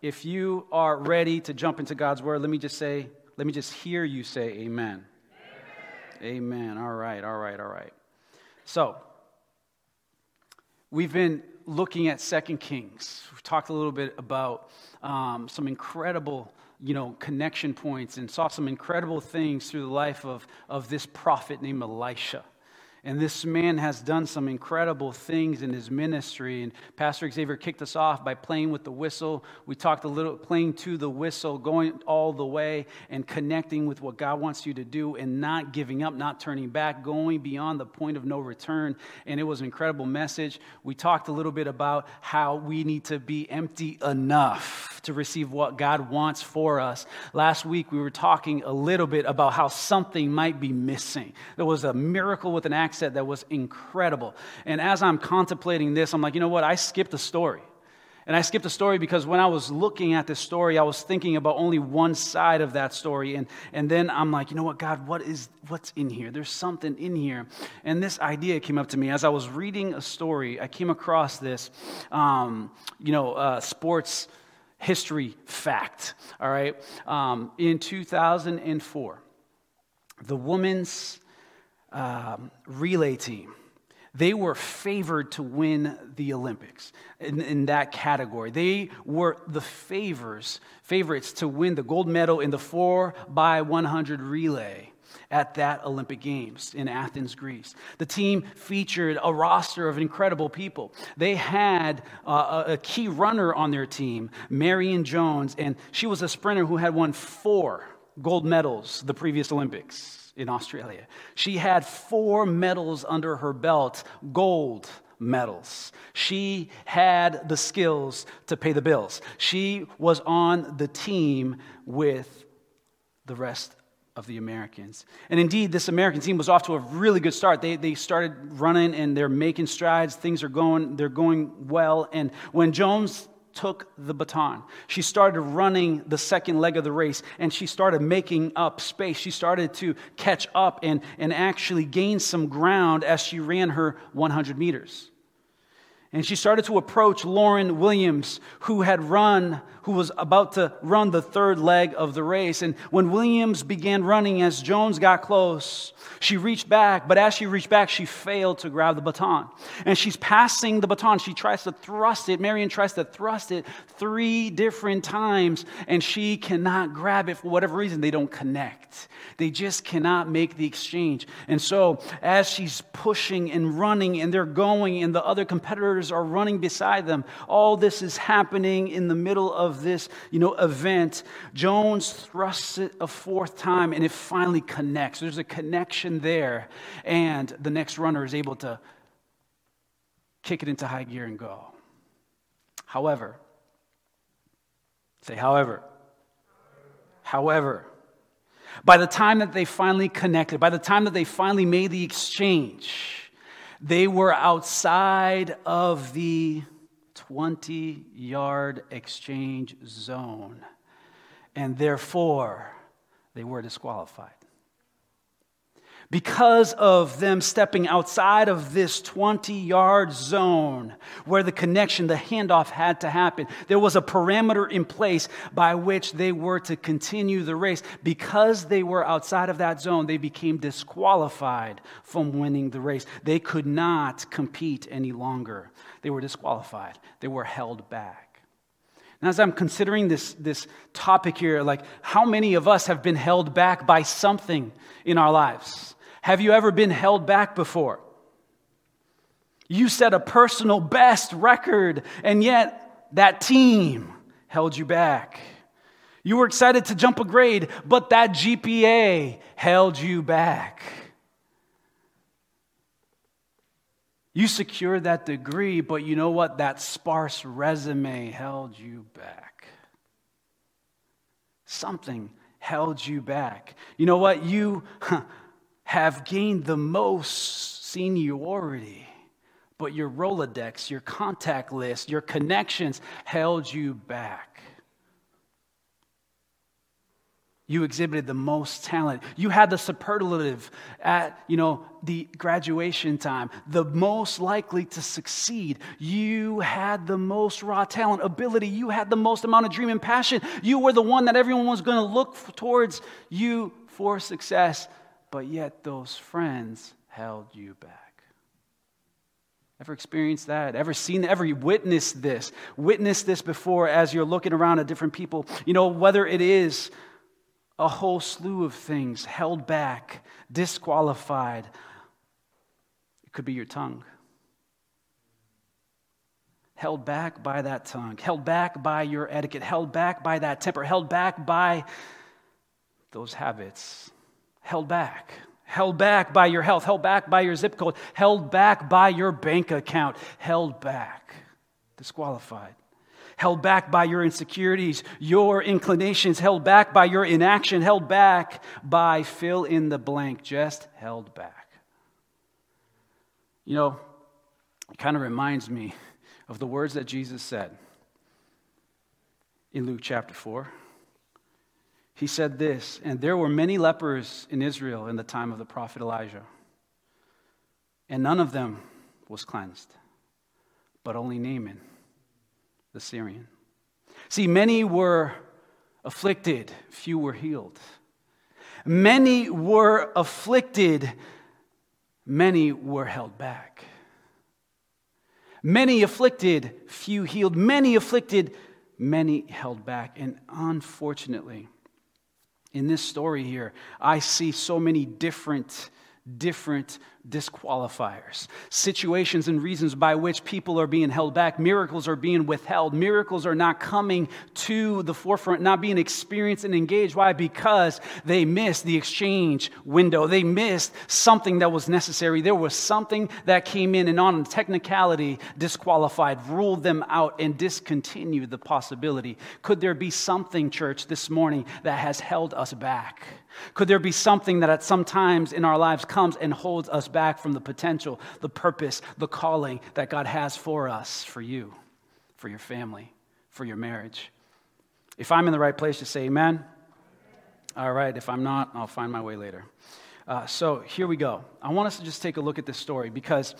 If you are ready to jump into God's word, let me just say, let me just hear you say amen. Amen. amen. All right, all right, all right. So, we've been looking at Second Kings. We've talked a little bit about um, some incredible you know, connection points and saw some incredible things through the life of, of this prophet named Elisha. And this man has done some incredible things in his ministry. And Pastor Xavier kicked us off by playing with the whistle. We talked a little, playing to the whistle, going all the way and connecting with what God wants you to do and not giving up, not turning back, going beyond the point of no return. And it was an incredible message. We talked a little bit about how we need to be empty enough to receive what God wants for us. Last week, we were talking a little bit about how something might be missing. There was a miracle with an accident said that was incredible. And as I'm contemplating this, I'm like, you know what? I skipped a story. And I skipped a story because when I was looking at this story, I was thinking about only one side of that story. And, and then I'm like, you know what, God, what is, what's in here? There's something in here. And this idea came up to me. As I was reading a story, I came across this, um, you know, uh, sports history fact, all right? Um, in 2004, the women's um, relay team. They were favored to win the Olympics in, in, that category. They were the favors, favorites to win the gold medal in the 4 by 100 relay at that Olympic Games in Athens, Greece. The team featured a roster of incredible people. They had uh, a key runner on their team, Marion Jones, and she was a sprinter who had won four gold medals the previous Olympics in Australia. She had four medals under her belt, gold medals. She had the skills to pay the bills. She was on the team with the rest of the Americans. And indeed, this American team was off to a really good start. They, they started running and they're making strides. Things are going, they're going well. And when Jones took the baton. She started running the second leg of the race and she started making up space. She started to catch up and, and actually gain some ground as she ran her 100 meters. And she started to approach Lauren Williams, who had run, who was about to run the third leg of the race. And when Williams began running, as Jones got close, she reached back, but as she reached back, she failed to grab the baton. And she's passing the baton. She tries to thrust it. Marion tries to thrust it three different times, and she cannot grab it for whatever reason. They don't connect. They just cannot make the exchange. And so, as she's pushing and running, and they're going, and the other competitors are running beside them, all this is happening in the middle of this, you know, event. Jones thrusts it a fourth time, and it finally connects. There's a connection there, and the next runner is able to kick it into high gear and go. However, say, however, however, by the time that they finally connected, by the time that they finally made the exchange, they were outside of the 20 yard exchange zone. And therefore, they were disqualified because of them stepping outside of this 20 yard zone where the connection, the handoff had to happen. There was a parameter in place by which they were to continue the race. Because they were outside of that zone, they became disqualified from winning the race. They could not compete any longer. They were disqualified, they were held back. And as I'm considering this, this topic here, like how many of us have been held back by something in our lives? Have you ever been held back before? You set a personal best record, and yet that team held you back. You were excited to jump a grade, but that GPA held you back. You secured that degree, but you know what? That sparse resume held you back. Something held you back. You know what? You have gained the most seniority, but your Rolodex, your contact list, your connections held you back. You exhibited the most talent. You had the superlative at, you know, the graduation time, the most likely to succeed. You had the most raw talent, ability. You had the most amount of dream and passion. You were the one that everyone was going to look towards you for success. But yet those friends held you back. Ever experienced that? Ever seen, ever witnessed this? Witnessed this before as you're looking around at different people? You know, whether it is a whole slew of things held back, disqualified. It could be your tongue. Held back by that tongue, held back by your etiquette, held back by that temper, held back by those habits, held back. Held back by your health, held back by your zip code, held back by your bank account, held back, disqualified. Held back by your insecurities, your inclinations, held back by your inaction, held back by fill in the blank, just held back. You know, it kind of reminds me of the words that Jesus said in Luke chapter 4. He said this, and there were many lepers in Israel in the time of the prophet Elijah, and none of them was cleansed, but only Naaman the Syrian. See, many were afflicted, few were healed. Many were afflicted, many were held back. Many afflicted, few healed. Many afflicted, many held back. And unfortunately, in this story here, I see so many different different disqualifiers, situations and reasons by which people are being held back. Miracles are being withheld. Miracles are not coming to the forefront, not being experienced and engaged. Why? Because they missed the exchange window. They missed something that was necessary. There was something that came in and on technicality disqualified, ruled them out, and discontinued the possibility. Could there be something, church, this morning that has held us back? Could there be something that at some times in our lives comes and holds us back from the potential, the purpose, the calling that God has for us, for you, for your family, for your marriage? If I'm in the right place to say amen, all right. If I'm not, I'll find my way later. Uh, so here we go. I want us to just take a look at this story because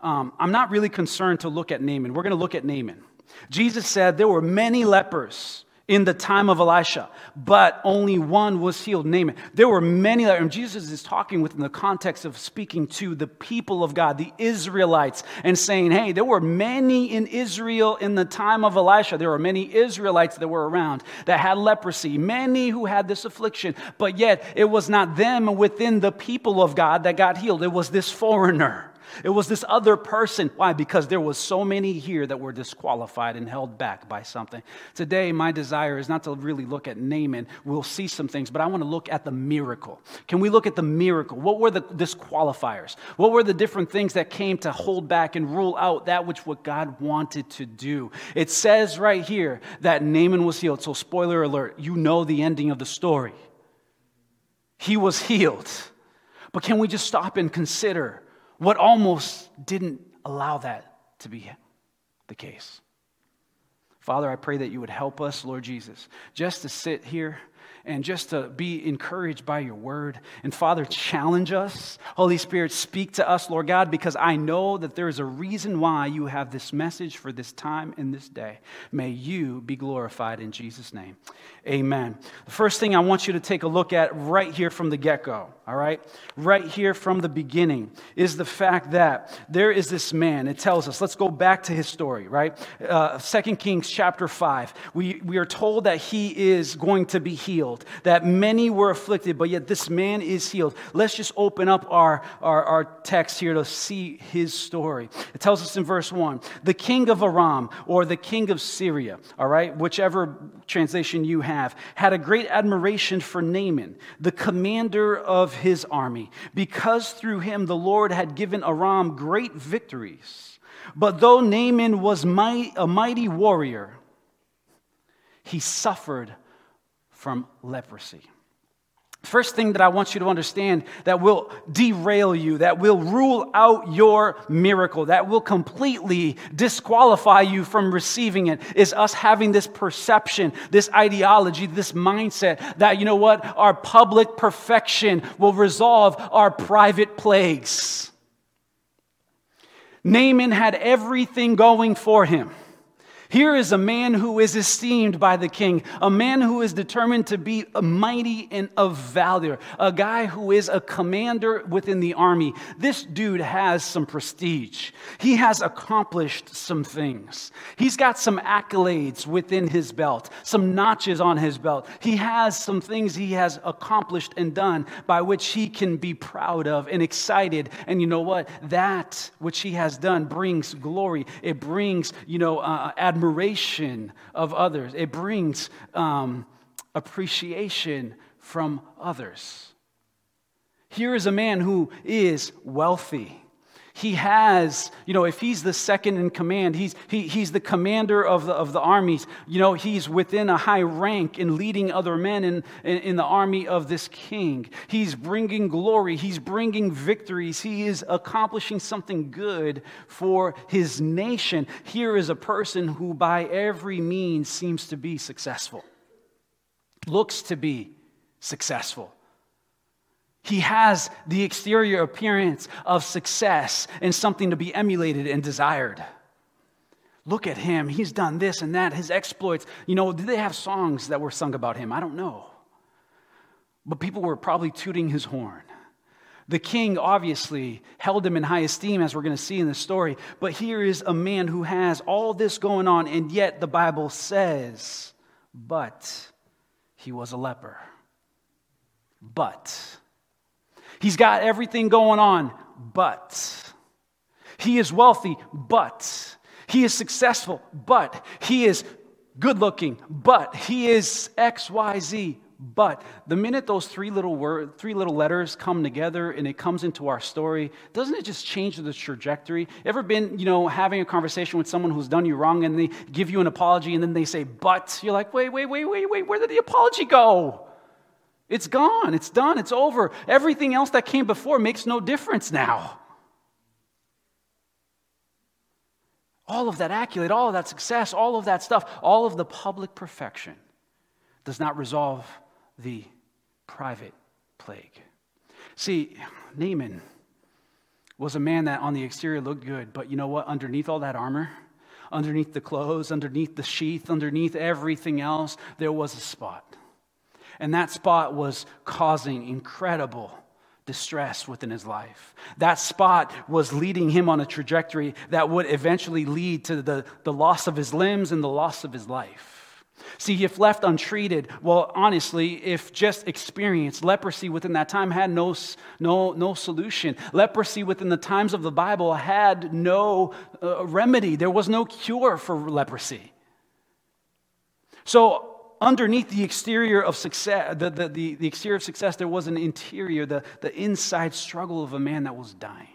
um, I'm not really concerned to look at Naaman. We're going to look at Naaman. Jesus said there were many lepers in the time of Elisha, but only one was healed, Naaman. There were many, and Jesus is talking within the context of speaking to the people of God, the Israelites, and saying, hey, there were many in Israel in the time of Elisha. There were many Israelites that were around that had leprosy, many who had this affliction, but yet it was not them within the people of God that got healed. It was this foreigner. It was this other person. Why? Because there was so many here that were disqualified and held back by something. Today, my desire is not to really look at Naaman. We'll see some things, but I want to look at the miracle. Can we look at the miracle? What were the disqualifiers? What were the different things that came to hold back and rule out that which what God wanted to do? It says right here that Naaman was healed. So, spoiler alert, you know the ending of the story. He was healed. But can we just stop and consider what almost didn't allow that to be the case. Father, I pray that you would help us, Lord Jesus, just to sit here and just to be encouraged by your word. And Father, challenge us. Holy Spirit, speak to us, Lord God, because I know that there is a reason why you have this message for this time and this day. May you be glorified in Jesus' name. Amen. The first thing I want you to take a look at right here from the get go, all right? Right here from the beginning is the fact that there is this man. It tells us, let's go back to his story, right? Uh, 2 Kings chapter 5. We, we are told that he is going to be healed, that many were afflicted, but yet this man is healed. Let's just open up our, our, our text here to see his story. It tells us in verse 1 the king of Aram, or the king of Syria, all right? Whichever translation you have have, had a great admiration for Naaman, the commander of his army, because through him the Lord had given Aram great victories. But though Naaman was a mighty warrior, he suffered from leprosy. First thing that I want you to understand that will derail you, that will rule out your miracle, that will completely disqualify you from receiving it, is us having this perception, this ideology, this mindset that, you know what, our public perfection will resolve our private plagues. Naaman had everything going for him. Here is a man who is esteemed by the king, a man who is determined to be mighty and of valor, a guy who is a commander within the army. This dude has some prestige. He has accomplished some things. He's got some accolades within his belt, some notches on his belt. He has some things he has accomplished and done by which he can be proud of and excited. And you know what? That which he has done brings glory. It brings, you know, uh, admiration of others, it brings um, appreciation from others. Here is a man who is wealthy. He has, you know, if he's the second in command, he's, he, he's the commander of the, of the armies. You know, he's within a high rank in leading other men in, in, in the army of this king. He's bringing glory, he's bringing victories, he is accomplishing something good for his nation. Here is a person who, by every means, seems to be successful, looks to be successful. He has the exterior appearance of success and something to be emulated and desired. Look at him. He's done this and that, his exploits. You know, did they have songs that were sung about him? I don't know. But people were probably tooting his horn. The king obviously held him in high esteem, as we're going to see in the story. But here is a man who has all this going on, and yet the Bible says, but he was a leper. But He's got everything going on, but he is wealthy, but he is successful, but he is good looking, but he is XYZ. But the minute those three little word, three little letters come together and it comes into our story, doesn't it just change the trajectory? Ever been, you know, having a conversation with someone who's done you wrong and they give you an apology and then they say, but you're like, wait, wait, wait, wait, wait, where did the apology go? It's gone. It's done. It's over. Everything else that came before makes no difference now. All of that accolade, all of that success, all of that stuff, all of the public perfection does not resolve the private plague. See, Naaman was a man that on the exterior looked good, but you know what? Underneath all that armor, underneath the clothes, underneath the sheath, underneath everything else, there was a spot. And that spot was causing incredible distress within his life. That spot was leading him on a trajectory that would eventually lead to the, the loss of his limbs and the loss of his life. See, if left untreated, well, honestly, if just experienced, leprosy within that time had no, no, no solution. Leprosy within the times of the Bible had no uh, remedy, there was no cure for leprosy. So, underneath the exterior of success, the, the, the, the, exterior of success, there was an interior, the, the inside struggle of a man that was dying.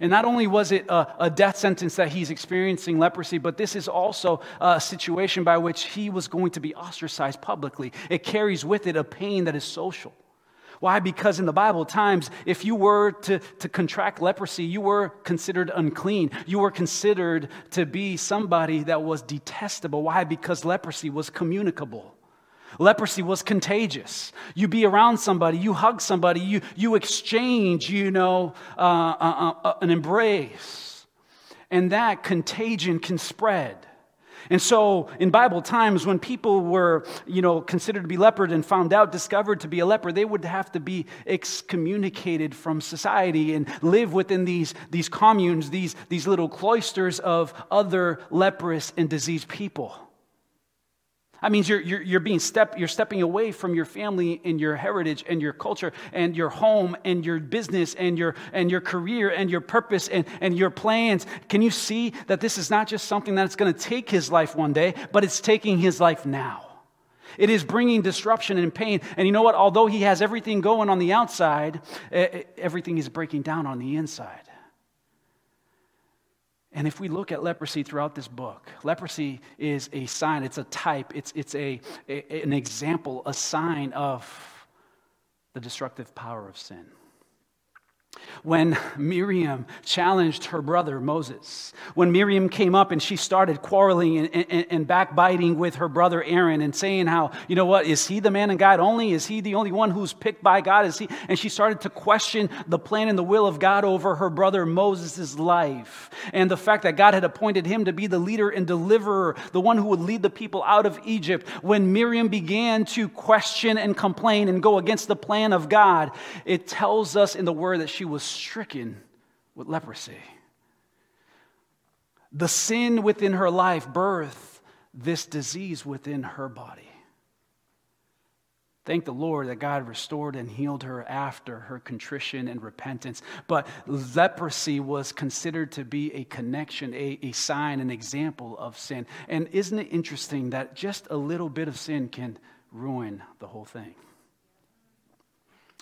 And not only was it a, a, death sentence that he's experiencing leprosy, but this is also a situation by which he was going to be ostracized publicly. It carries with it a pain that is social. Why? Because in the Bible times, if you were to, to contract leprosy, you were considered unclean. You were considered to be somebody that was detestable. Why? Because leprosy was communicable. Leprosy was contagious. You be around somebody, you hug somebody, you, you exchange, you know, uh, uh, uh, uh an embrace. And that contagion can spread. And so in Bible times, when people were, you know, considered to be leopard and found out, discovered to be a leper, they would have to be excommunicated from society and live within these, these communes, these, these little cloisters of other leprous and diseased people. That means you're, you're, you're being step, you're stepping away from your family and your heritage and your culture and your home and your business and your, and your career and your purpose and, and your plans. Can you see that this is not just something that's going to take his life one day, but it's taking his life now? It is bringing disruption and pain. And you know what? Although he has everything going on the outside, everything is breaking down on the inside. And if we look at leprosy throughout this book, leprosy is a sign, it's a type, it's, it's a, a, an example, a sign of the destructive power of sin. When Miriam challenged her brother Moses, when Miriam came up and she started quarreling and, and, and, backbiting with her brother Aaron and saying how, you know what, is he the man of God only? Is he the only one who's picked by God? Is he? And she started to question the plan and the will of God over her brother Moses' life and the fact that God had appointed him to be the leader and deliverer, the one who would lead the people out of Egypt. When Miriam began to question and complain and go against the plan of God, it tells us in the word that she was stricken with leprosy. The sin within her life birthed this disease within her body. Thank the Lord that God restored and healed her after her contrition and repentance. But leprosy was considered to be a connection, a, a sign, an example of sin. And isn't it interesting that just a little bit of sin can ruin the whole thing?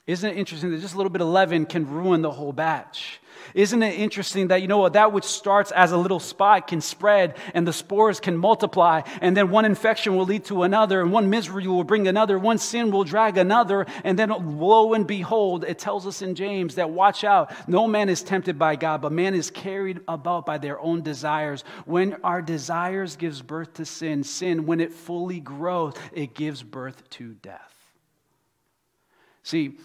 Isn't it interesting that just a little bit of leaven can ruin the whole batch? Isn't it interesting that, you know what, that which starts as a little spot can spread and the spores can multiply, and then one infection will lead to another, and one misery will bring another, one sin will drag another, and then lo and behold, it tells us in James that watch out, no man is tempted by God, but man is carried about by their own desires. When our desires gives birth to sin, sin, when it fully grows, it gives birth to death. See,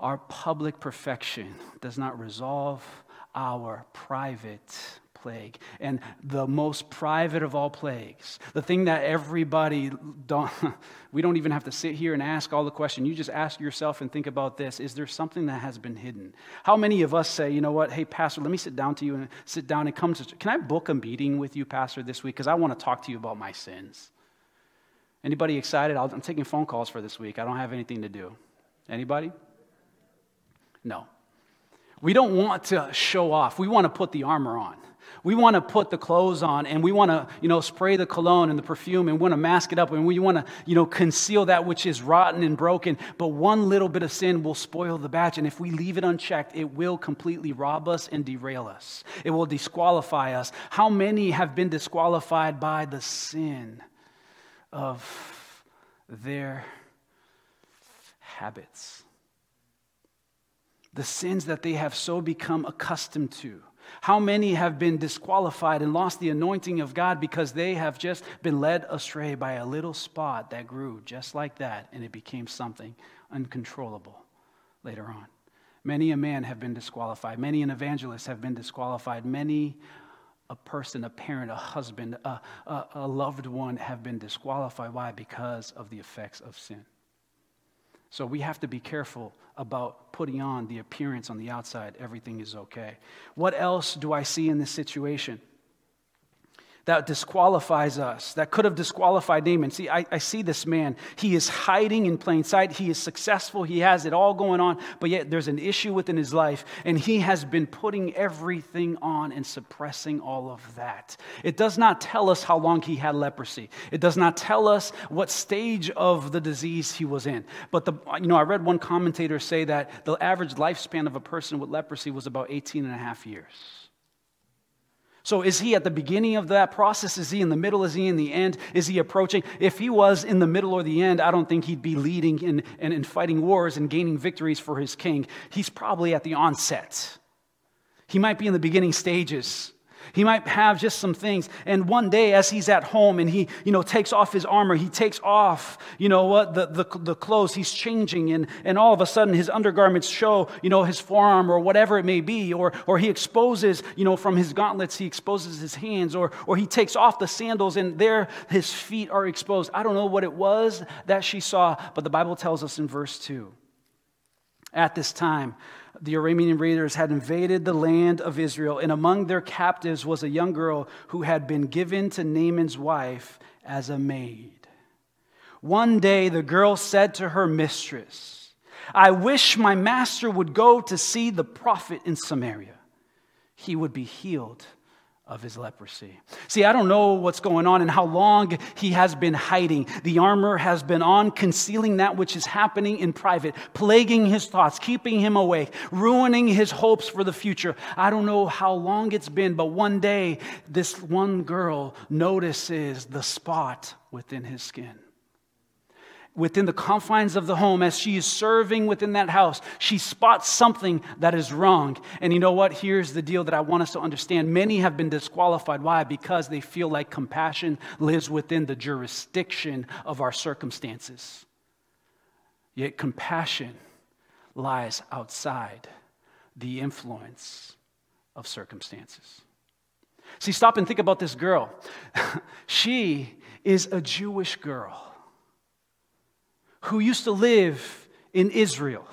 our public perfection does not resolve our private plague. And the most private of all plagues, the thing that everybody don't, we don't even have to sit here and ask all the question. You just ask yourself and think about this. Is there something that has been hidden? How many of us say, you know what, hey, Pastor, let me sit down to you and sit down and come to, can I book a meeting with you, Pastor, this week? Because I want to talk to you about my sins. Anybody excited? I'm taking phone calls for this week. I don't have anything to do. Anybody? No. We don't want to show off. We want to put the armor on. We want to put the clothes on and we want to, you know, spray the cologne and the perfume and want to mask it up and we want to, you know, conceal that which is rotten and broken. But one little bit of sin will spoil the batch. And if we leave it unchecked, it will completely rob us and derail us. It will disqualify us. How many have been disqualified by the sin of their habits? The sins that they have so become accustomed to. How many have been disqualified and lost the anointing of God because they have just been led astray by a little spot that grew just like that and it became something uncontrollable later on? Many a man have been disqualified. Many an evangelist have been disqualified. Many a person, a parent, a husband, a, a, a loved one have been disqualified. Why? Because of the effects of sin. So we have to be careful about putting on the appearance on the outside, everything is okay. What else do I see in this situation? That disqualifies us, that could have disqualified Naaman. See, I, I, see this man. He is hiding in plain sight. He is successful. He has it all going on, but yet there's an issue within his life, and he has been putting everything on and suppressing all of that. It does not tell us how long he had leprosy, it does not tell us what stage of the disease he was in. But, the, you know, I read one commentator say that the average lifespan of a person with leprosy was about 18 and a half years. So, is he at the beginning of that process? Is he in the middle? Is he in the end? Is he approaching? If he was in the middle or the end, I don't think he'd be leading and, and, and fighting wars and gaining victories for his king. He's probably at the onset. He might be in the beginning stages. He might have just some things. And one day, as he's at home and he, you know, takes off his armor, he takes off, you know what, the, the, the clothes, he's changing, and, and all of a sudden his undergarments show, you know, his forearm or whatever it may be, or, or he exposes, you know, from his gauntlets, he exposes his hands, or, or he takes off the sandals and there his feet are exposed. I don't know what it was that she saw, but the Bible tells us in verse 2. At this time, the Aramean raiders had invaded the land of Israel, and among their captives was a young girl who had been given to Naaman's wife as a maid. One day the girl said to her mistress, I wish my master would go to see the prophet in Samaria. He would be healed of his leprosy. See, I don't know what's going on and how long he has been hiding. The armor has been on, concealing that which is happening in private, plaguing his thoughts, keeping him awake, ruining his hopes for the future. I don't know how long it's been, but one day this one girl notices the spot within his skin within the confines of the home, as she is serving within that house, she spots something that is wrong. And you know what? Here's the deal that I want us to understand. Many have been disqualified. Why? Because they feel like compassion lives within the jurisdiction of our circumstances. Yet compassion lies outside the influence of circumstances. See, stop and think about this girl. she is a Jewish girl who used to live in Israel,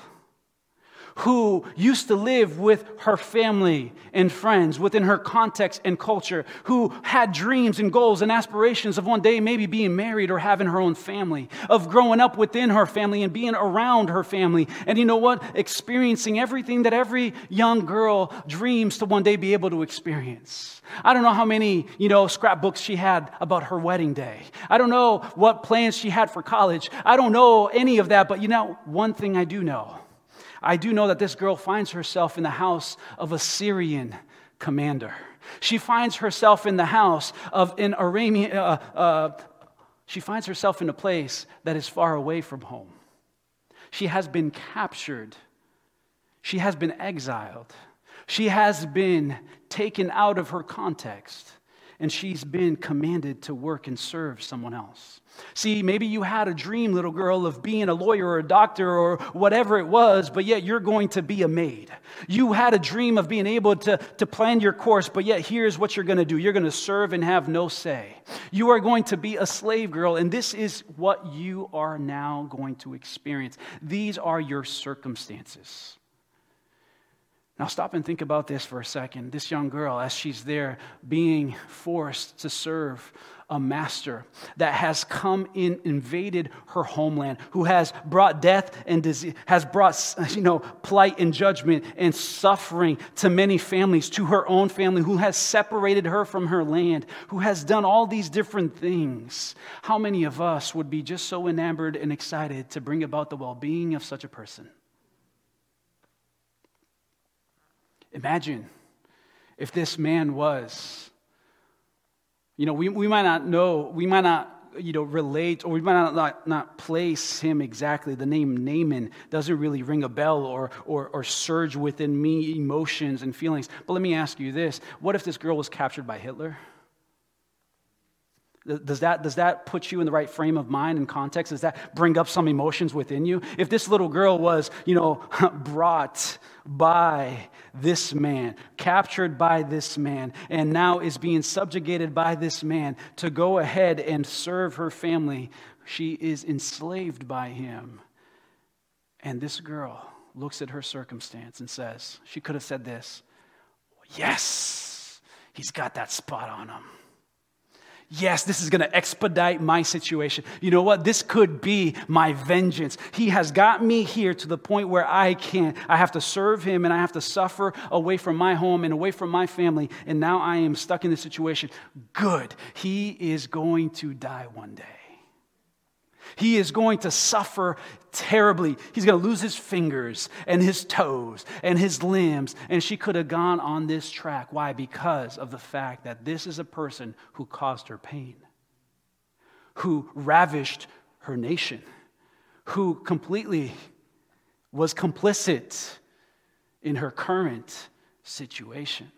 who used to live with her family and friends within her context and culture, who had dreams and goals and aspirations of one day maybe being married or having her own family, of growing up within her family and being around her family. And you know what? Experiencing everything that every young girl dreams to one day be able to experience. I don't know how many, you know, scrapbooks she had about her wedding day. I don't know what plans she had for college. I don't know any of that, but you know, one thing I do know. I do know that this girl finds herself in the house of a Syrian commander. She finds herself in the house of an Aramean, uh, uh, she finds herself in a place that is far away from home. She has been captured. She has been exiled. She has been taken out of her context and she's been commanded to work and serve someone else. See, maybe you had a dream, little girl, of being a lawyer or a doctor or whatever it was, but yet you're going to be a maid. You had a dream of being able to, to plan your course, but yet here's what you're going to do you're going to serve and have no say. You are going to be a slave girl, and this is what you are now going to experience. These are your circumstances. Now, stop and think about this for a second. This young girl, as she's there being forced to serve a master that has come in, invaded her homeland, who has brought death and disease, has brought, you know, plight and judgment and suffering to many families, to her own family, who has separated her from her land, who has done all these different things. How many of us would be just so enamored and excited to bring about the well being of such a person? Imagine if this man was, you know, we, we might not know, we might not, you know, relate, or we might not, not, not place him exactly. The name Naaman doesn't really ring a bell or, or, or surge within me emotions and feelings. But let me ask you this what if this girl was captured by Hitler? Does that, does that put you in the right frame of mind and context? Does that bring up some emotions within you? If this little girl was, you know, brought by this man, captured by this man, and now is being subjugated by this man to go ahead and serve her family, she is enslaved by him. And this girl looks at her circumstance and says, she could have said this, Yes, he's got that spot on him. Yes, this is going to expedite my situation. You know what? This could be my vengeance. He has got me here to the point where I can't. I have to serve him and I have to suffer away from my home and away from my family. And now I am stuck in this situation. Good. He is going to die one day. He is going to suffer terribly. He's going to lose his fingers and his toes and his limbs. And she could have gone on this track. Why? Because of the fact that this is a person who caused her pain, who ravished her nation, who completely was complicit in her current situation.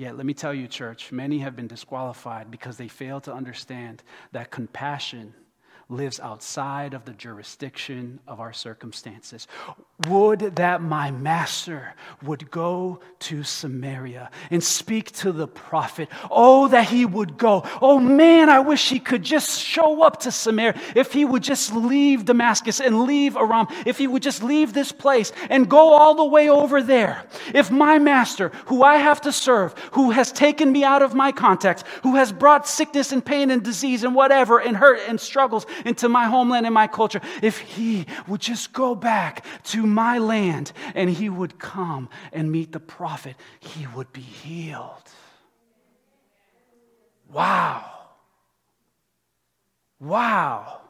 Yet, let me tell you, church, many have been disqualified because they fail to understand that compassion lives outside of the jurisdiction of our circumstances. Would that my master would go to Samaria and speak to the prophet. Oh, that he would go. Oh, man, I wish he could just show up to Samaria. If he would just leave Damascus and leave Aram, if he would just leave this place and go all the way over there. If my master, who I have to serve, who has taken me out of my context, who has brought sickness and pain and disease and whatever and hurt and struggles, into my homeland and my culture. If he would just go back to my land and he would come and meet the prophet, he would be healed. Wow. Wow.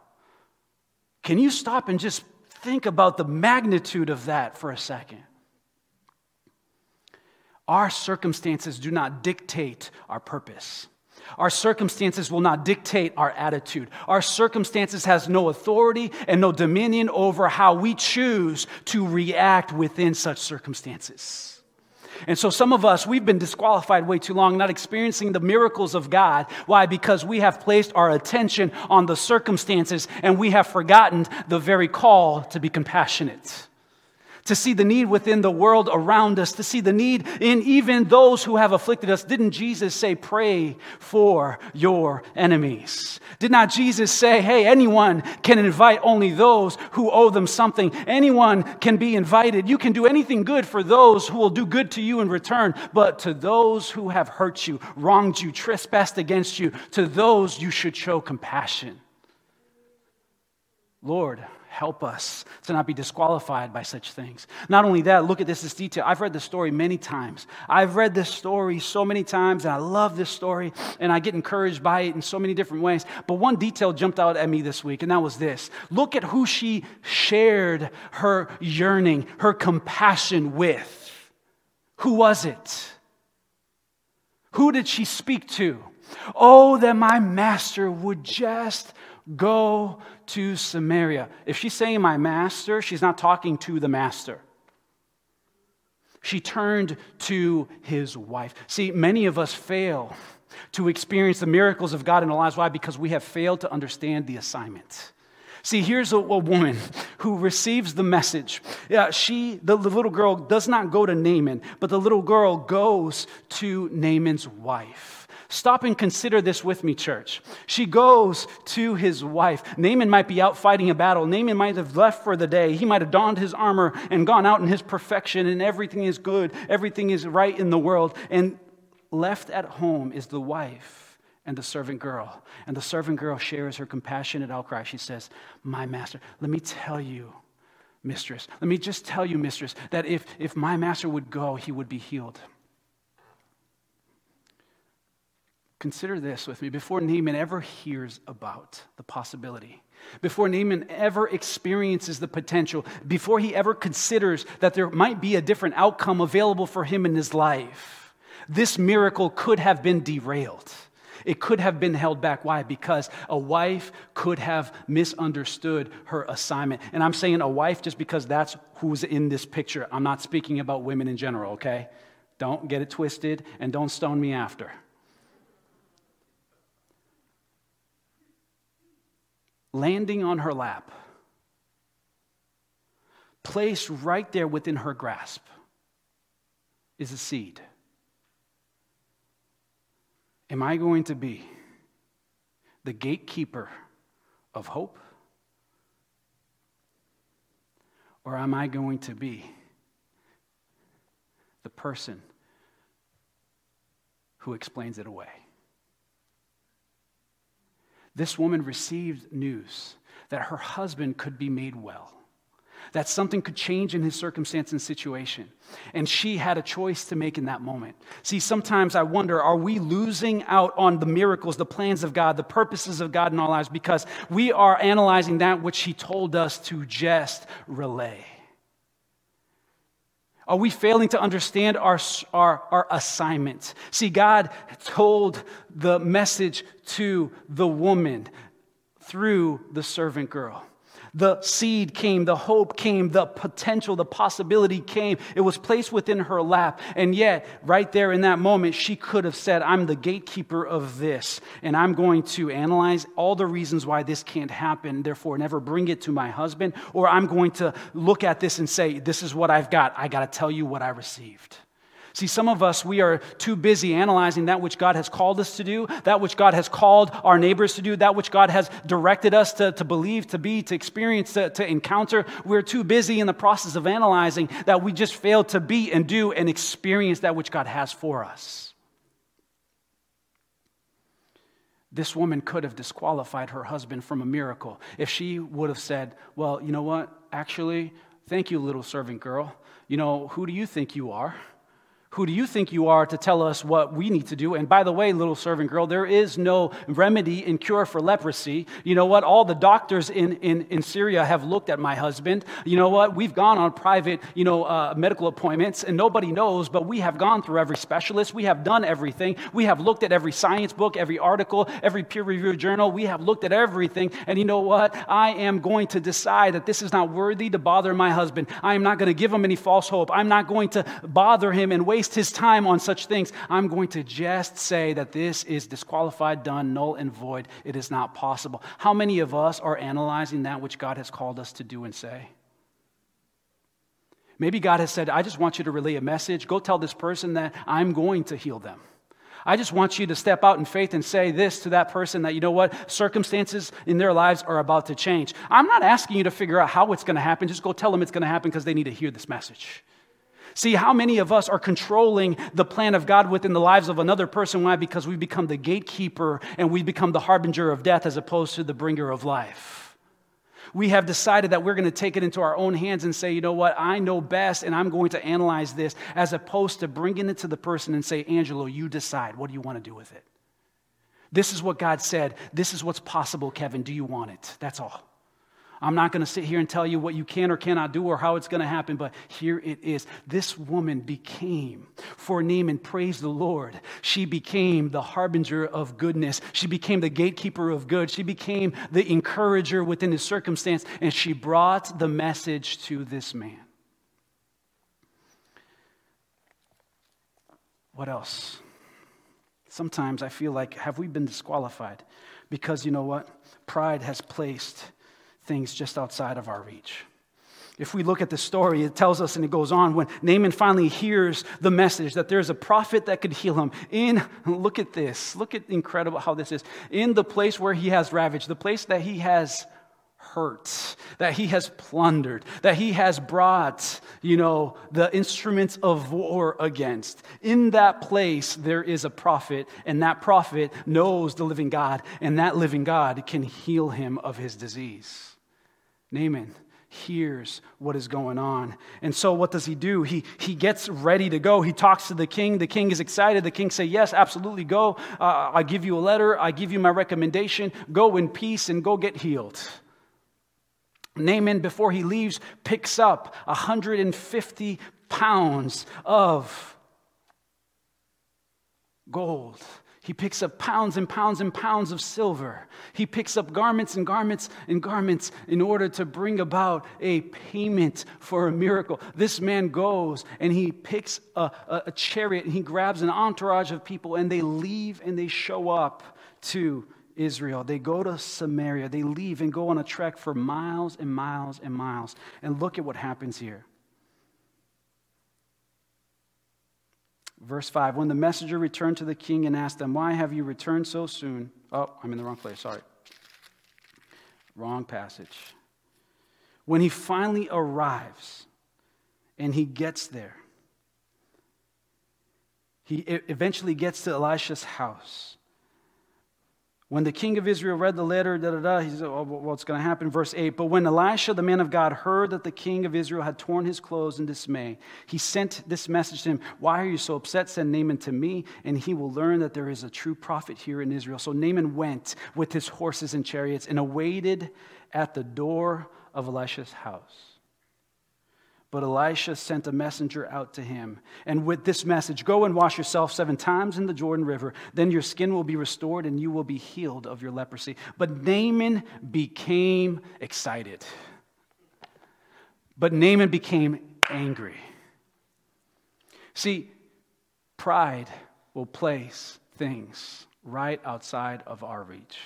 Can you stop and just think about the magnitude of that for a second? Our circumstances do not dictate our purpose. Our circumstances will not dictate our attitude. Our circumstances has no authority and no dominion over how we choose to react within such circumstances. And so some of us, we've been disqualified way too long, not experiencing the miracles of God. Why? Because we have placed our attention on the circumstances and we have forgotten the very call to be compassionate to see the need within the world around us, to see the need in even those who have afflicted us. Didn't Jesus say, Pray for your enemies? Did not Jesus say, Hey, anyone can invite only those who owe them something? Anyone can be invited. You can do anything good for those who will do good to you in return, but to those who have hurt you, wronged you, trespassed against you, to those you should show compassion. Lord, help us to not be disqualified by such things. Not only that, look at this, this detail. I've read this story many times. I've read this story so many times, and I love this story, and I get encouraged by it in so many different ways. But one detail jumped out at me this week, and that was this. Look at who she shared her yearning, her compassion with. Who was it? Who did she speak to? Oh, that my master would just Go to Samaria. If she's saying my master, she's not talking to the master. She turned to his wife. See, many of us fail to experience the miracles of God in our lives. Why? Because we have failed to understand the assignment. See, here's a, a woman who receives the message. Yeah, she, the, the little girl, does not go to Naaman, but the little girl goes to Naaman's wife. Stop and consider this with me, church. She goes to his wife. Naaman might be out fighting a battle. Naaman might have left for the day. He might have donned his armor and gone out in his perfection, and everything is good, everything is right in the world. And left at home is the wife and the servant girl. And the servant girl shares her compassionate outcry. She says, My master, let me tell you, mistress, let me just tell you, mistress, that if, if my master would go, he would be healed. Consider this with me before Naaman ever hears about the possibility, before Naaman ever experiences the potential, before he ever considers that there might be a different outcome available for him in his life, this miracle could have been derailed. It could have been held back. Why? Because a wife could have misunderstood her assignment. And I'm saying a wife just because that's who's in this picture. I'm not speaking about women in general, okay? Don't get it twisted and don't stone me after. Landing on her lap, placed right there within her grasp, is a seed. Am I going to be the gatekeeper of hope? Or am I going to be the person who explains it away? This woman received news that her husband could be made well, that something could change in his circumstance and situation. And she had a choice to make in that moment. See, sometimes I wonder are we losing out on the miracles, the plans of God, the purposes of God in our lives because we are analyzing that which He told us to just relay? Are we failing to understand our, our, our assignment? See, God told the message to the woman through the servant girl. The seed came, the hope came, the potential, the possibility came. It was placed within her lap. And yet, right there in that moment, she could have said, I'm the gatekeeper of this, and I'm going to analyze all the reasons why this can't happen, therefore, never bring it to my husband. Or I'm going to look at this and say, This is what I've got. I got to tell you what I received. See, some of us, we are too busy analyzing that which God has called us to do, that which God has called our neighbors to do, that which God has directed us to, to believe, to be, to experience, to, to encounter. We're too busy in the process of analyzing that we just fail to be and do and experience that which God has for us. This woman could have disqualified her husband from a miracle if she would have said, Well, you know what? Actually, thank you, little servant girl. You know, who do you think you are? Who do you think you are to tell us what we need to do? And by the way, little servant girl, there is no remedy and cure for leprosy. You know what? All the doctors in, in, in Syria have looked at my husband. You know what? We've gone on private, you know, uh, medical appointments, and nobody knows, but we have gone through every specialist. We have done everything. We have looked at every science book, every article, every peer reviewed journal. We have looked at everything. And you know what? I am going to decide that this is not worthy to bother my husband. I am not going to give him any false hope. I'm not going to bother him and waste waste his time on such things. I'm going to just say that this is disqualified, done, null, and void. It is not possible. How many of us are analyzing that which God has called us to do and say? Maybe God has said, I just want you to relay a message. Go tell this person that I'm going to heal them. I just want you to step out in faith and say this to that person that, you know what, circumstances in their lives are about to change. I'm not asking you to figure out how it's going to happen. Just go tell them it's going to happen because they need to hear this message. See, how many of us are controlling the plan of God within the lives of another person? Why? Because we become the gatekeeper and we become the harbinger of death as opposed to the bringer of life. We have decided that we're going to take it into our own hands and say, you know what, I know best and I'm going to analyze this, as opposed to bringing it to the person and say, Angelo, you decide. What do you want to do with it? This is what God said. This is what's possible, Kevin. Do you want it? That's all. I'm not going to sit here and tell you what you can or cannot do or how it's going to happen, but here it is. This woman became, for Naaman, praise the Lord, she became the harbinger of goodness. She became the gatekeeper of good. She became the encourager within his circumstance, and she brought the message to this man. What else? Sometimes I feel like, have we been disqualified? Because you know what? Pride has placed things just outside of our reach. If we look at the story, it tells us and it goes on when Naaman finally hears the message that there's a prophet that could heal him. In, look at this, look at incredible how this is. In the place where he has ravaged, the place that he has hurt, that he has plundered, that he has brought, you know, the instruments of war against. In that place, there is a prophet, and that prophet knows the living God, and that living God can heal him of his disease. Naaman hears what is going on. And so what does he do? He, he gets ready to go. He talks to the king. The king is excited. The king say, yes, absolutely go. Uh, I give you a letter. I give you my recommendation. Go in peace and go get healed. Naaman, before he leaves, picks up 150 pounds of gold he picks up pounds and pounds and pounds of silver. He picks up garments and garments and garments in order to bring about a payment for a miracle. This man goes and he picks a, a, a chariot and he grabs an entourage of people and they leave and they show up to Israel. They go to Samaria. They leave and go on a trek for miles and miles and miles. And look at what happens here. Verse 5 When the messenger returned to the king and asked them, Why have you returned so soon? Oh, I'm in the wrong place, sorry. Wrong passage. When he finally arrives and he gets there, he eventually gets to Elisha's house. When the king of Israel read the letter, da da da, he said, oh, What's going to happen? Verse 8 But when Elisha, the man of God, heard that the king of Israel had torn his clothes in dismay, he sent this message to him Why are you so upset? Send Naaman to me, and he will learn that there is a true prophet here in Israel. So Naaman went with his horses and chariots and awaited at the door of Elisha's house. But Elisha sent a messenger out to him. And with this message, go and wash yourself seven times in the Jordan River. Then your skin will be restored and you will be healed of your leprosy. But Naaman became excited. But Naaman became angry. See, pride will place things right outside of our reach.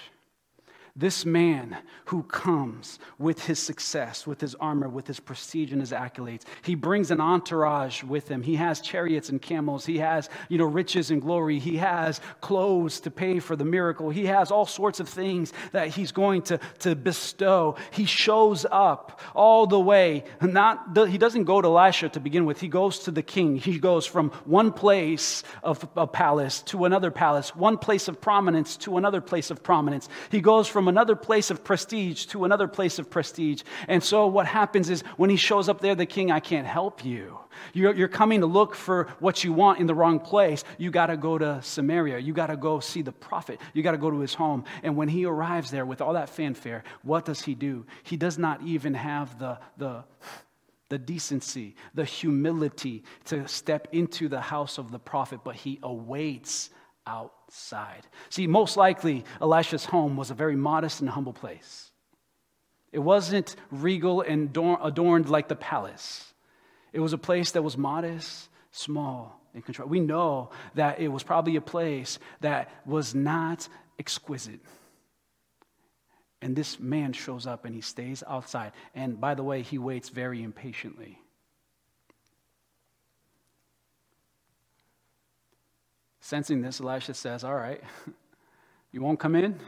This man who comes with his success, with his armor, with his prestige and his accolades, he brings an entourage with him. He has chariots and camels. He has, you know, riches and glory. He has clothes to pay for the miracle. He has all sorts of things that he's going to, to bestow. He shows up all the way. Not, he doesn't go to Elisha to begin with. He goes to the king. He goes from one place of a palace to another palace, one place of prominence to another place of prominence. He goes from from another place of prestige to another place of prestige. And so what happens is when he shows up there, the king, I can't help you. You're, you're coming to look for what you want in the wrong place. You got to go to Samaria. You got to go see the prophet. You got to go to his home. And when he arrives there with all that fanfare, what does he do? He does not even have the, the, the decency, the humility to step into the house of the prophet, but he awaits outside. See, most likely, Elisha's home was a very modest and humble place. It wasn't regal and adorned like the palace. It was a place that was modest, small, and controlled. We know that it was probably a place that was not exquisite. And this man shows up and he stays outside. And by the way, he waits very impatiently. Sensing this, Elisha says, All right, you won't come in?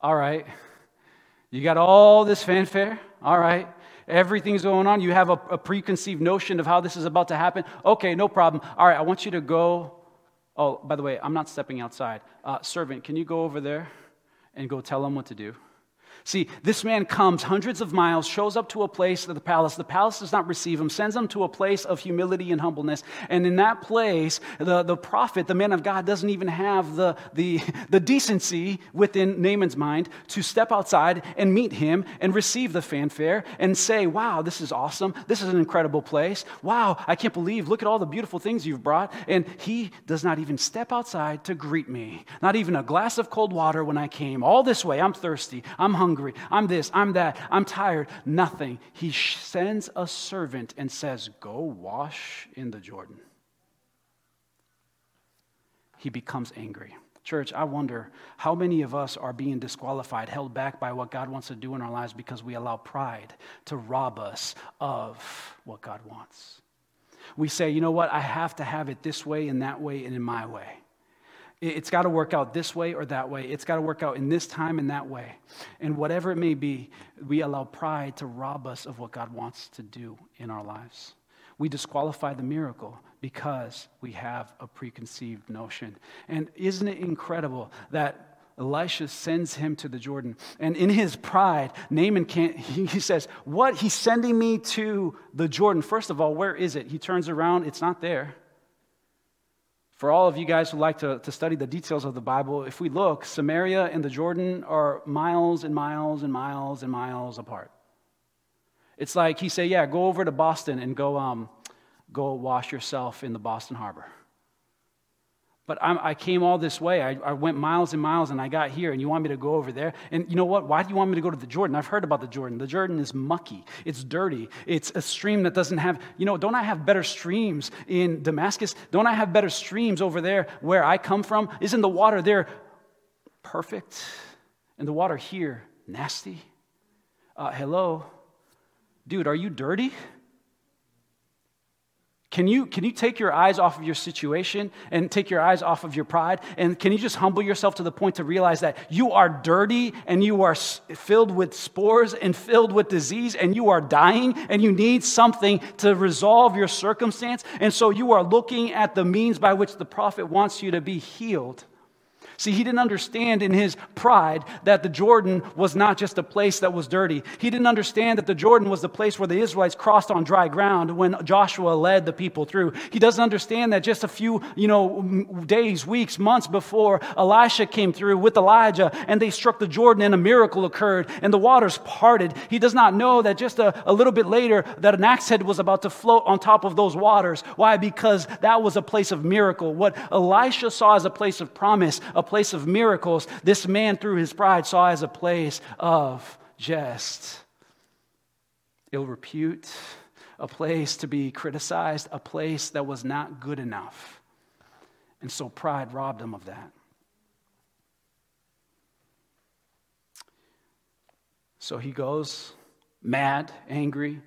All right. You got all this fanfare? All right. Everything's going on. You have a, a, preconceived notion of how this is about to happen. Okay, no problem. All right, I want you to go. Oh, by the way, I'm not stepping outside. Uh, servant, can you go over there and go tell them what to do? See, this man comes hundreds of miles, shows up to a place of the palace. The palace does not receive him, sends him to a place of humility and humbleness. And in that place, the, the prophet, the man of God, doesn't even have the, the, the decency within Naaman's mind to step outside and meet him and receive the fanfare and say, Wow, this is awesome. This is an incredible place. Wow, I can't believe, look at all the beautiful things you've brought. And he does not even step outside to greet me, not even a glass of cold water when I came all this way. I'm thirsty. I'm hungry hungry. I'm this, I'm that, I'm tired. Nothing. He sends a servant and says, Go wash in the Jordan. He becomes angry. Church, I wonder how many of us are being disqualified, held back by what God wants to do in our lives because we allow pride to rob us of what God wants. We say, you know what, I have to have it this way and that way and in my way. It's got to work out this way or that way. It's got to work out in this time and that way. And whatever it may be, we allow pride to rob us of what God wants to do in our lives. We disqualify the miracle because we have a preconceived notion. And isn't it incredible that Elisha sends him to the Jordan. And in his pride, Naaman can't, he, says, What? He's sending me to the Jordan. First of all, where is it? He turns around, it's not there. For all of you guys who like to, to study the details of the Bible, if we look, Samaria and the Jordan are miles and miles and miles and miles apart. It's like he say, yeah, go over to Boston and go, um, go wash yourself in the Boston Harbor. But I'm, i came all this way. I, I, went miles and miles and I got here, and you want me to go over there? And you know what? Why do you want me to go to the Jordan? I've heard about the Jordan. The Jordan is mucky, it's dirty, it's a stream that doesn't have, you know, don't I have better streams in Damascus? Don't I have better streams over there where I come from? Isn't the water there perfect? And the water here nasty? Uh, hello? Dude, are you dirty? Can you, can you take your eyes off of your situation and take your eyes off of your pride? And can you just humble yourself to the point to realize that you are dirty and you are filled with spores and filled with disease and you are dying and you need something to resolve your circumstance? And so you are looking at the means by which the prophet wants you to be healed. See, he didn't understand in his pride that the Jordan was not just a place that was dirty. He didn't understand that the Jordan was the place where the Israelites crossed on dry ground when Joshua led the people through. He doesn't understand that just a few, you know, days, weeks, months before Elisha came through with Elijah and they struck the Jordan and a miracle occurred and the waters parted. He does not know that just a, a little bit later that an axe head was about to float on top of those waters. Why? Because that was a place of miracle. What Elisha saw as a place of promise, a place of miracles, this man, through his pride, saw as a place of jest, ill repute, a place to be criticized, a place that was not good enough. And so pride robbed him of that. So he goes mad, angry,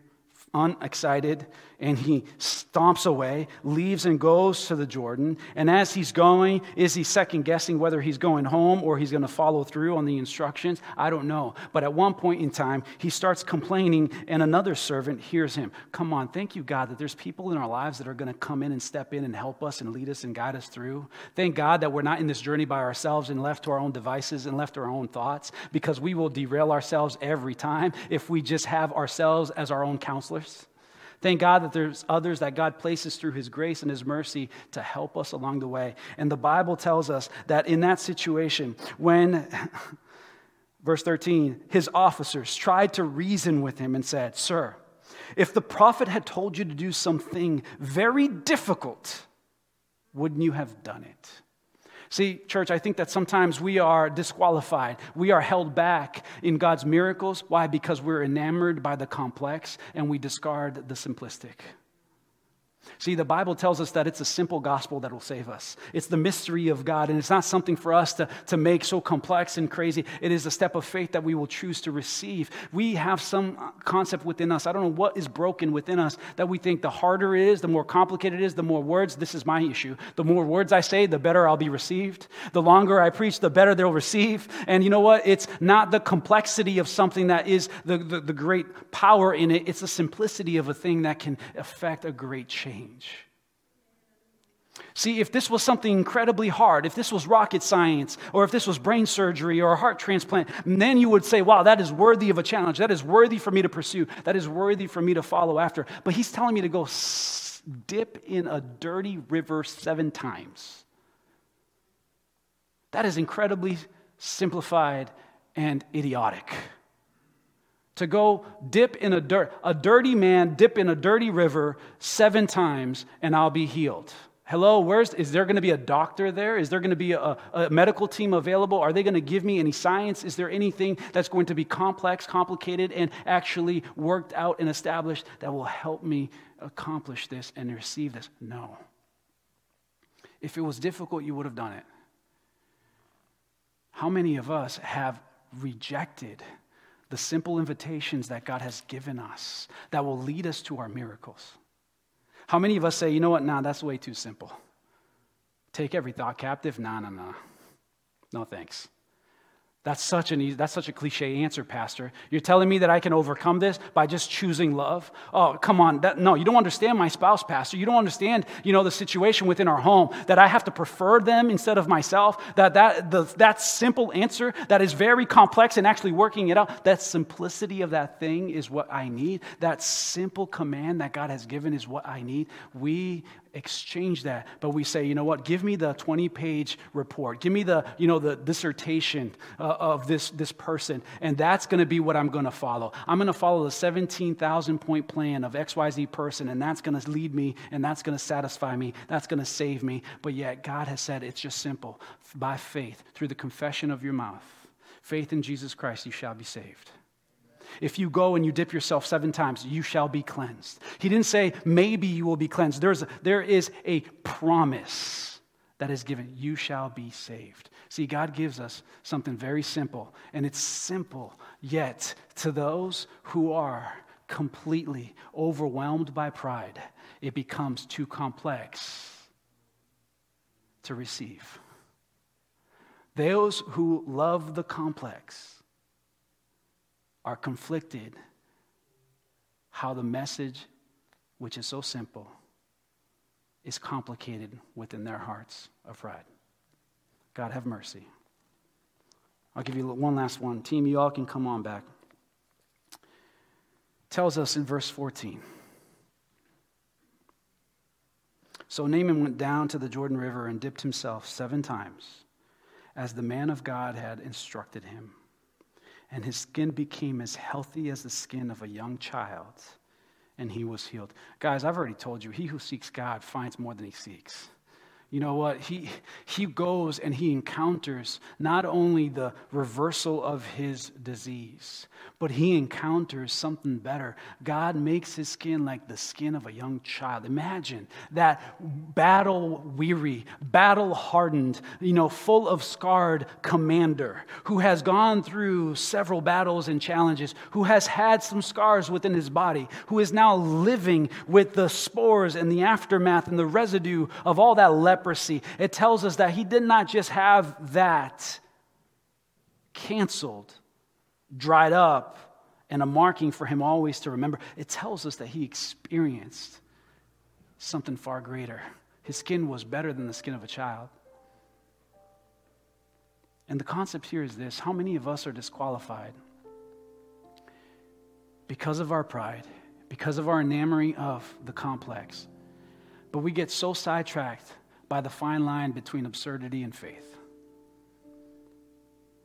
unexcited, and he stomps away, leaves and goes to the Jordan. And as he's going, is he second guessing whether he's going home or he's going to follow through on the instructions? I don't know. But at one point in time, he starts complaining, and another servant hears him. Come on, thank you, God, that there's people in our lives that are going to come in and step in and help us and lead us and guide us through. Thank God that we're not in this journey by ourselves and left to our own devices and left to our own thoughts because we will derail ourselves every time if we just have ourselves as our own counselors. Thank God that there's others that God places through His grace and His mercy to help us along the way. And the Bible tells us that in that situation, when, verse 13, his officers tried to reason with him and said, Sir, if the prophet had told you to do something very difficult, wouldn't you have done it? See, church, I think that sometimes we are disqualified. We are held back in God's miracles. Why? Because we're enamored by the complex and we discard the simplistic. See, the Bible tells us that it's a simple gospel that will save us. It's the mystery of God, and it's not something for us to, to make so complex and crazy. It is a step of faith that we will choose to receive. We have some concept within us. I don't know what is broken within us that we think the harder it is, the more complicated it is, the more words. This is my issue. The more words I say, the better I'll be received. The longer I preach, the better they'll receive. And you know what? It's not the complexity of something that is the, the, the great power in it, it's the simplicity of a thing that can affect a great change change. See, if this was something incredibly hard, if this was rocket science, or if this was brain surgery or a heart transplant, then you would say, wow, that is worthy of a challenge. That is worthy for me to pursue. That is worthy for me to follow after. But he's telling me to go dip in a dirty river seven times. That is incredibly simplified and idiotic to go dip in a dirt, a dirty man dip in a dirty river seven times and I'll be healed. Hello, where's is there going to be a doctor there? Is there going to be a, a medical team available? Are they going to give me any science? Is there anything that's going to be complex, complicated, and actually worked out and established that will help me accomplish this and receive this? No. If it was difficult, you would have done it. How many of us have rejected the simple invitations that God has given us that will lead us to our miracles. How many of us say, you know what, nah, that's way too simple? Take every thought captive? Nah, nah, nah. No thanks. That's such, an easy, that's such a cliche answer, Pastor. You're telling me that I can overcome this by just choosing love? Oh, come on. That, no, you don't understand my spouse, Pastor. You don't understand, you know, the situation within our home, that I have to prefer them instead of myself. That, that, the, that simple answer that is very complex and actually working it out, that simplicity of that thing is what I need. That simple command that God has given is what I need. We exchange that but we say you know what? Give me the 20 page report. Give me the you know the dissertation uh, of this this person and that's going to be what i'm going to follow. I'm going to follow the 17000 point plan of xyz person and that's going to lead me and that's going to satisfy me that's going to save me. But yet god has said it's just simple. By faith through the confession of your mouth faith in jesus christ you shall be saved if you go and you dip yourself seven times, you shall be cleansed. He didn't say, maybe you will be cleansed. There's there is a promise that is given. You shall be saved. See, God gives us something very simple, and it's simple, yet to those who are completely overwhelmed by pride, it becomes too complex to receive. Those who love the complex, are conflicted how the message, which is so simple, is complicated within their hearts of pride. God have mercy. I'll give you one last one. Team, you all can come on back. Tells us in verse 14. So Naaman went down to the Jordan River and dipped himself seven times, as the man of God had instructed him and his skin became as healthy as the skin of a young child, and he was healed. Guys, I've already told you, he who seeks God finds more than he seeks. You know what? He, he goes and he encounters not only the reversal of his disease, but he encounters something better. God makes his skin like the skin of a young child. Imagine that battle weary, battle hardened, you know, full of scarred commander who has gone through several battles and challenges, who has had some scars within his body, who is now living with the spores and the aftermath and the residue of all that leprosy. It tells us that he did not just have that canceled dried up and a marking for him always to remember. It tells us that he experienced something far greater. His skin was better than the skin of a child. And the concept here is this how many of us are disqualified because of our pride, because of our enamoring of the complex? But we get so sidetracked by the fine line between absurdity and faith.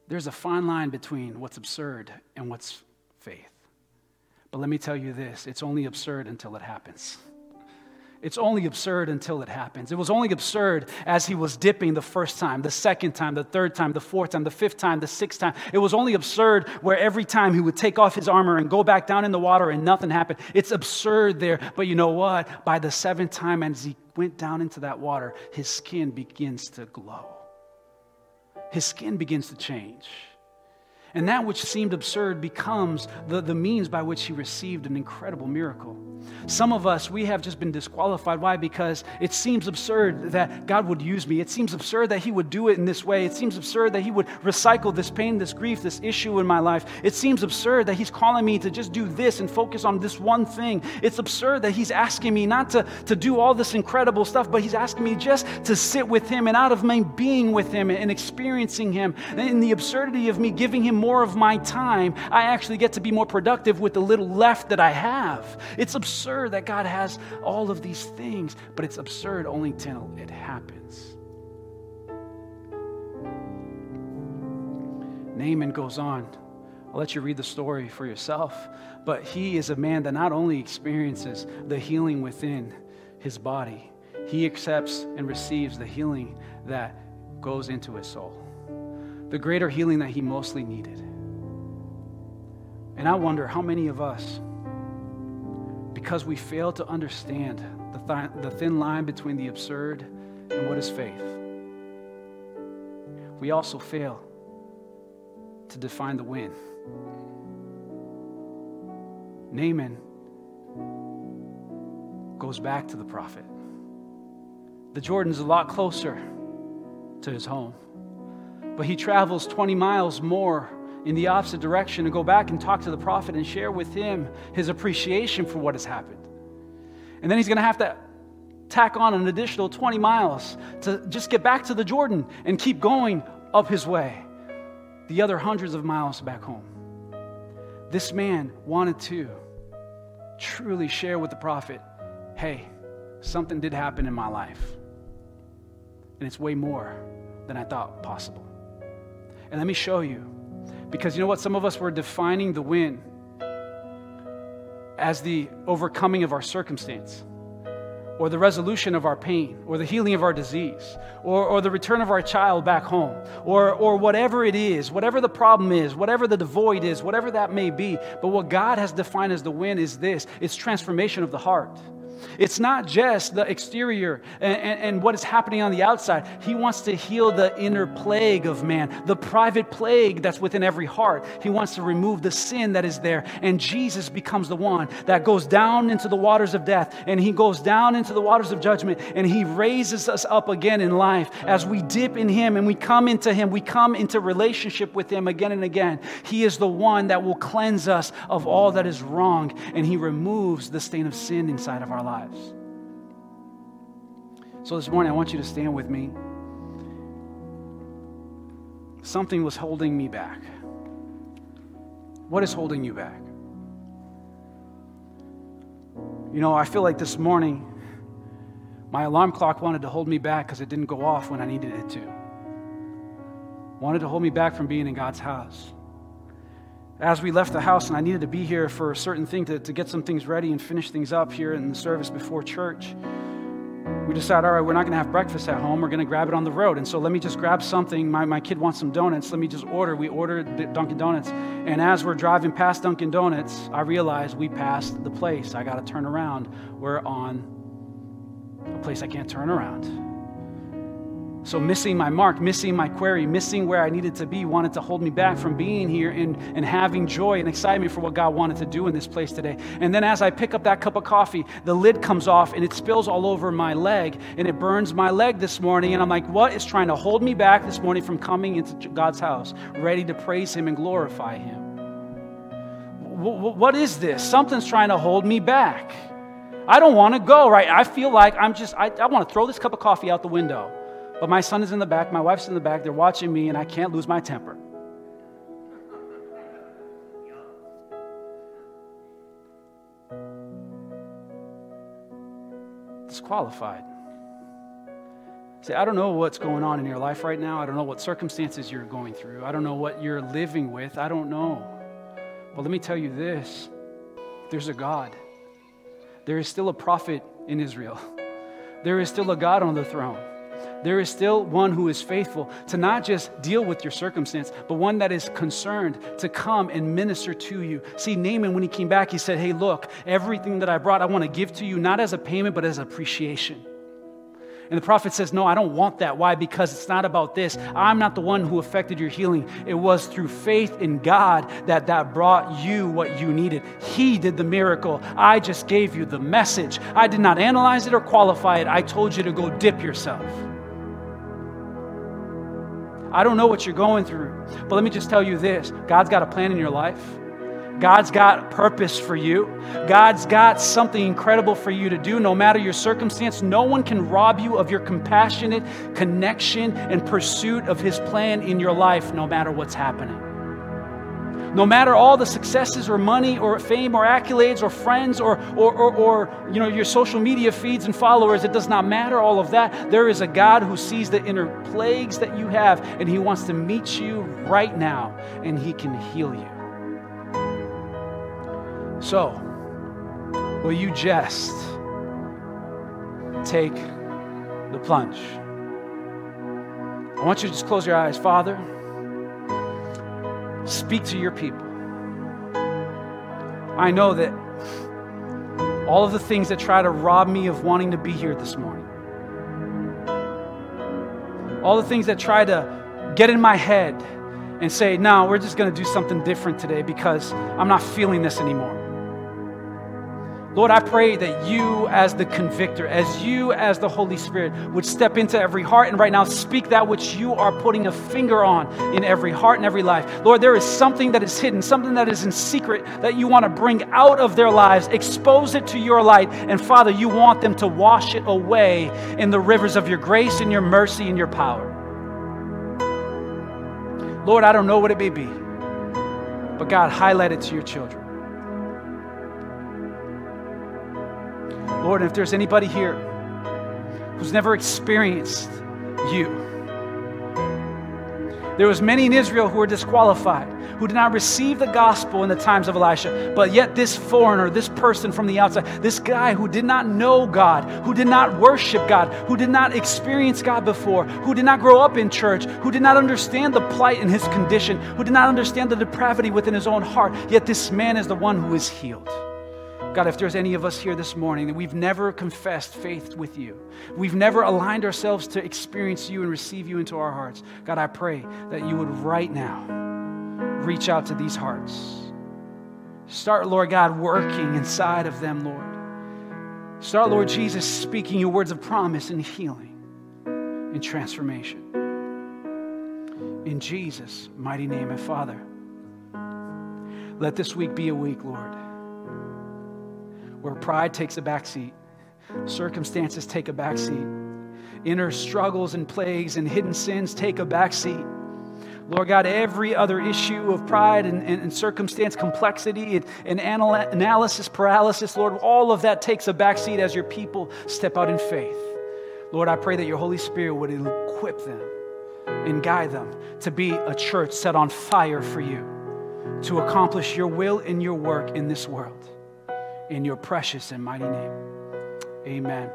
There's a fine line between what's absurd and what's faith. But let me tell you this it's only absurd until it happens. It's only absurd until it happens. It was only absurd as he was dipping the first time, the second time, the third time, the fourth time, the fifth time, the sixth time. It was only absurd where every time he would take off his armor and go back down in the water and nothing happened. It's absurd there. But you know what? By the seventh time, as he went down into that water, his skin begins to glow his skin begins to change. And that which seemed absurd becomes the, the means by which he received an incredible miracle. Some of us, we have just been disqualified. Why? Because it seems absurd that God would use me. It seems absurd that He would do it in this way. It seems absurd that He would recycle this pain, this grief, this issue in my life. It seems absurd that He's calling me to just do this and focus on this one thing. It's absurd that He's asking me not to, to do all this incredible stuff, but He's asking me just to sit with Him and out of my being with Him and experiencing Him. In the absurdity of me giving Him more of my time, I actually get to be more productive with the little left that I have. It's absurd that God has all of these things, but it's absurd only until it happens. Naaman goes on. I'll let you read the story for yourself. But he is a man that not only experiences the healing within his body, he accepts and receives the healing that goes into his soul. The greater healing that he mostly needed. And I wonder how many of us, because we fail to understand the, th- the thin line between the absurd and what is faith, we also fail to define the win. Naaman goes back to the prophet. The Jordan's a lot closer to his home, but he travels 20 miles more in the opposite direction and go back and talk to the prophet and share with him his appreciation for what has happened. And then he's going to have to tack on an additional 20 miles to just get back to the Jordan and keep going up his way, the other hundreds of miles back home. This man wanted to truly share with the prophet hey, something did happen in my life, and it's way more than I thought possible. And let me show you because you know what? Some of us were defining the win as the overcoming of our circumstance, or the resolution of our pain, or the healing of our disease, or, or the return of our child back home, or, or whatever it is, whatever the problem is, whatever the void is, whatever that may be. But what God has defined as the win is this it's transformation of the heart. It's not just the exterior and, and, and, what is happening on the outside. He wants to heal the inner plague of man, the private plague that's within every heart. He wants to remove the sin that is there. And Jesus becomes the one that goes down into the waters of death and he goes down into the waters of judgment and he raises us up again in life as we dip in him and we come into him. We come into relationship with him again and again. He is the one that will cleanse us of all that is wrong and he removes the stain of sin inside of our lives. So this morning, I want you to stand with me. Something was holding me back. What is holding you back? You know, I feel like this morning, my alarm clock wanted to hold me back because it didn't go off when I needed it to. Wanted to hold me back from being in God's house as we left the house, and I needed to be here for a certain thing to, to get some things ready and finish things up here in the service before church. we decided, all right, we're not going to have breakfast at home. We're going to grab it on the road. And so let me just grab something. My, my kid wants some donuts. Let me just order. We ordered Dunkin' Donuts. And as we're driving past Dunkin' Donuts, I realize we passed the place. I got to turn around. We're on a place I can't turn around. So, missing my mark, missing my query, missing where I needed to be, wanted to hold me back from being here and, and having joy and excitement for what God wanted to do in this place today. And then, as I pick up that cup of coffee, the lid comes off and it spills all over my leg and it burns my leg this morning. And I'm like, what is trying to hold me back this morning from coming into God's house, ready to praise Him and glorify Him? What is this? Something's trying to hold me back. I don't want to go, right? I feel like I'm just, I, I want to throw this cup of coffee out the window. But my son is in the back, my wife's in the back, they're watching me, and I can't lose my temper. Disqualified. See, I don't know what's going on in your life right now. I don't know what circumstances you're going through. I don't know what you're living with. I don't know. But let me tell you this there's a God. There is still a prophet in Israel. There is still a God on the throne there is still one who is faithful to not just deal with your circumstance, but one that is concerned to come and minister to you. See, Naaman, when he came back, he said, Hey, look, everything that I brought, I want to give to you, not as a payment, but as appreciation. And the prophet says, No, I don't want that. Why? Because it's not about this. I'm not the one who affected your healing. It was through faith in God that that brought you what you needed. He did the miracle. I just gave you the message. I did not analyze it or qualify it. I told you to go dip yourself. I don't know what you're going through, but let me just tell you this God's got a plan in your life. God's got purpose for you. God's got something incredible for you to do no matter your circumstance. No one can rob you of your compassionate connection and pursuit of His plan in your life, no matter what's happening. No matter all the successes or money or fame or accolades or friends or, or, or, or, you know, your social media feeds and followers, it does not matter all of that. There is a God who sees the inner plagues that you have and he wants to meet you right now and he can heal you. So, will you just take the plunge? I want you to just close your eyes. Father, Speak to your people. I know that all of the things that try to rob me of wanting to be here this morning, all the things that try to get in my head and say, no, we're just going to do something different today because I'm not feeling this anymore. Lord, I pray that you, as the convictor, as you, as the Holy Spirit, would step into every heart and right now speak that which you are putting a finger on in every heart and every life. Lord, there is something that is hidden, something that is in secret that you want to bring out of their lives, expose it to your light. And Father, you want them to wash it away in the rivers of your grace and your mercy and your power. Lord, I don't know what it may be, but God, highlight it to your children. Lord, if there's anybody here who's never experienced you, there was many in Israel who were disqualified, who did not receive the gospel in the times of Elisha. But yet this foreigner, this person from the outside, this guy who did not know God, who did not worship God, who did not experience God before, who did not grow up in church, who did not understand the plight in his condition, who did not understand the depravity within his own heart, yet this man is the one who is healed. God, if there's any of us here this morning that we've never confessed faith with you, we've never aligned ourselves to experience you and receive you into our hearts, God, I pray that you would right now reach out to these hearts. Start, Lord God, working inside of them, Lord. Start, Lord Jesus, speaking your words of promise and healing and transformation. In Jesus' mighty name and Father, let this week be a week, Lord where pride takes a backseat, circumstances take a backseat, inner struggles and plagues and hidden sins take a backseat. Lord God, every other issue of pride and, and, and circumstance complexity and, and anal- analysis paralysis, Lord, all of that takes a backseat as your people step out in faith. Lord, I pray that your Holy Spirit would equip them and guide them to be a church set on fire for you, to accomplish your will and your work in this world in your precious and mighty name. Amen.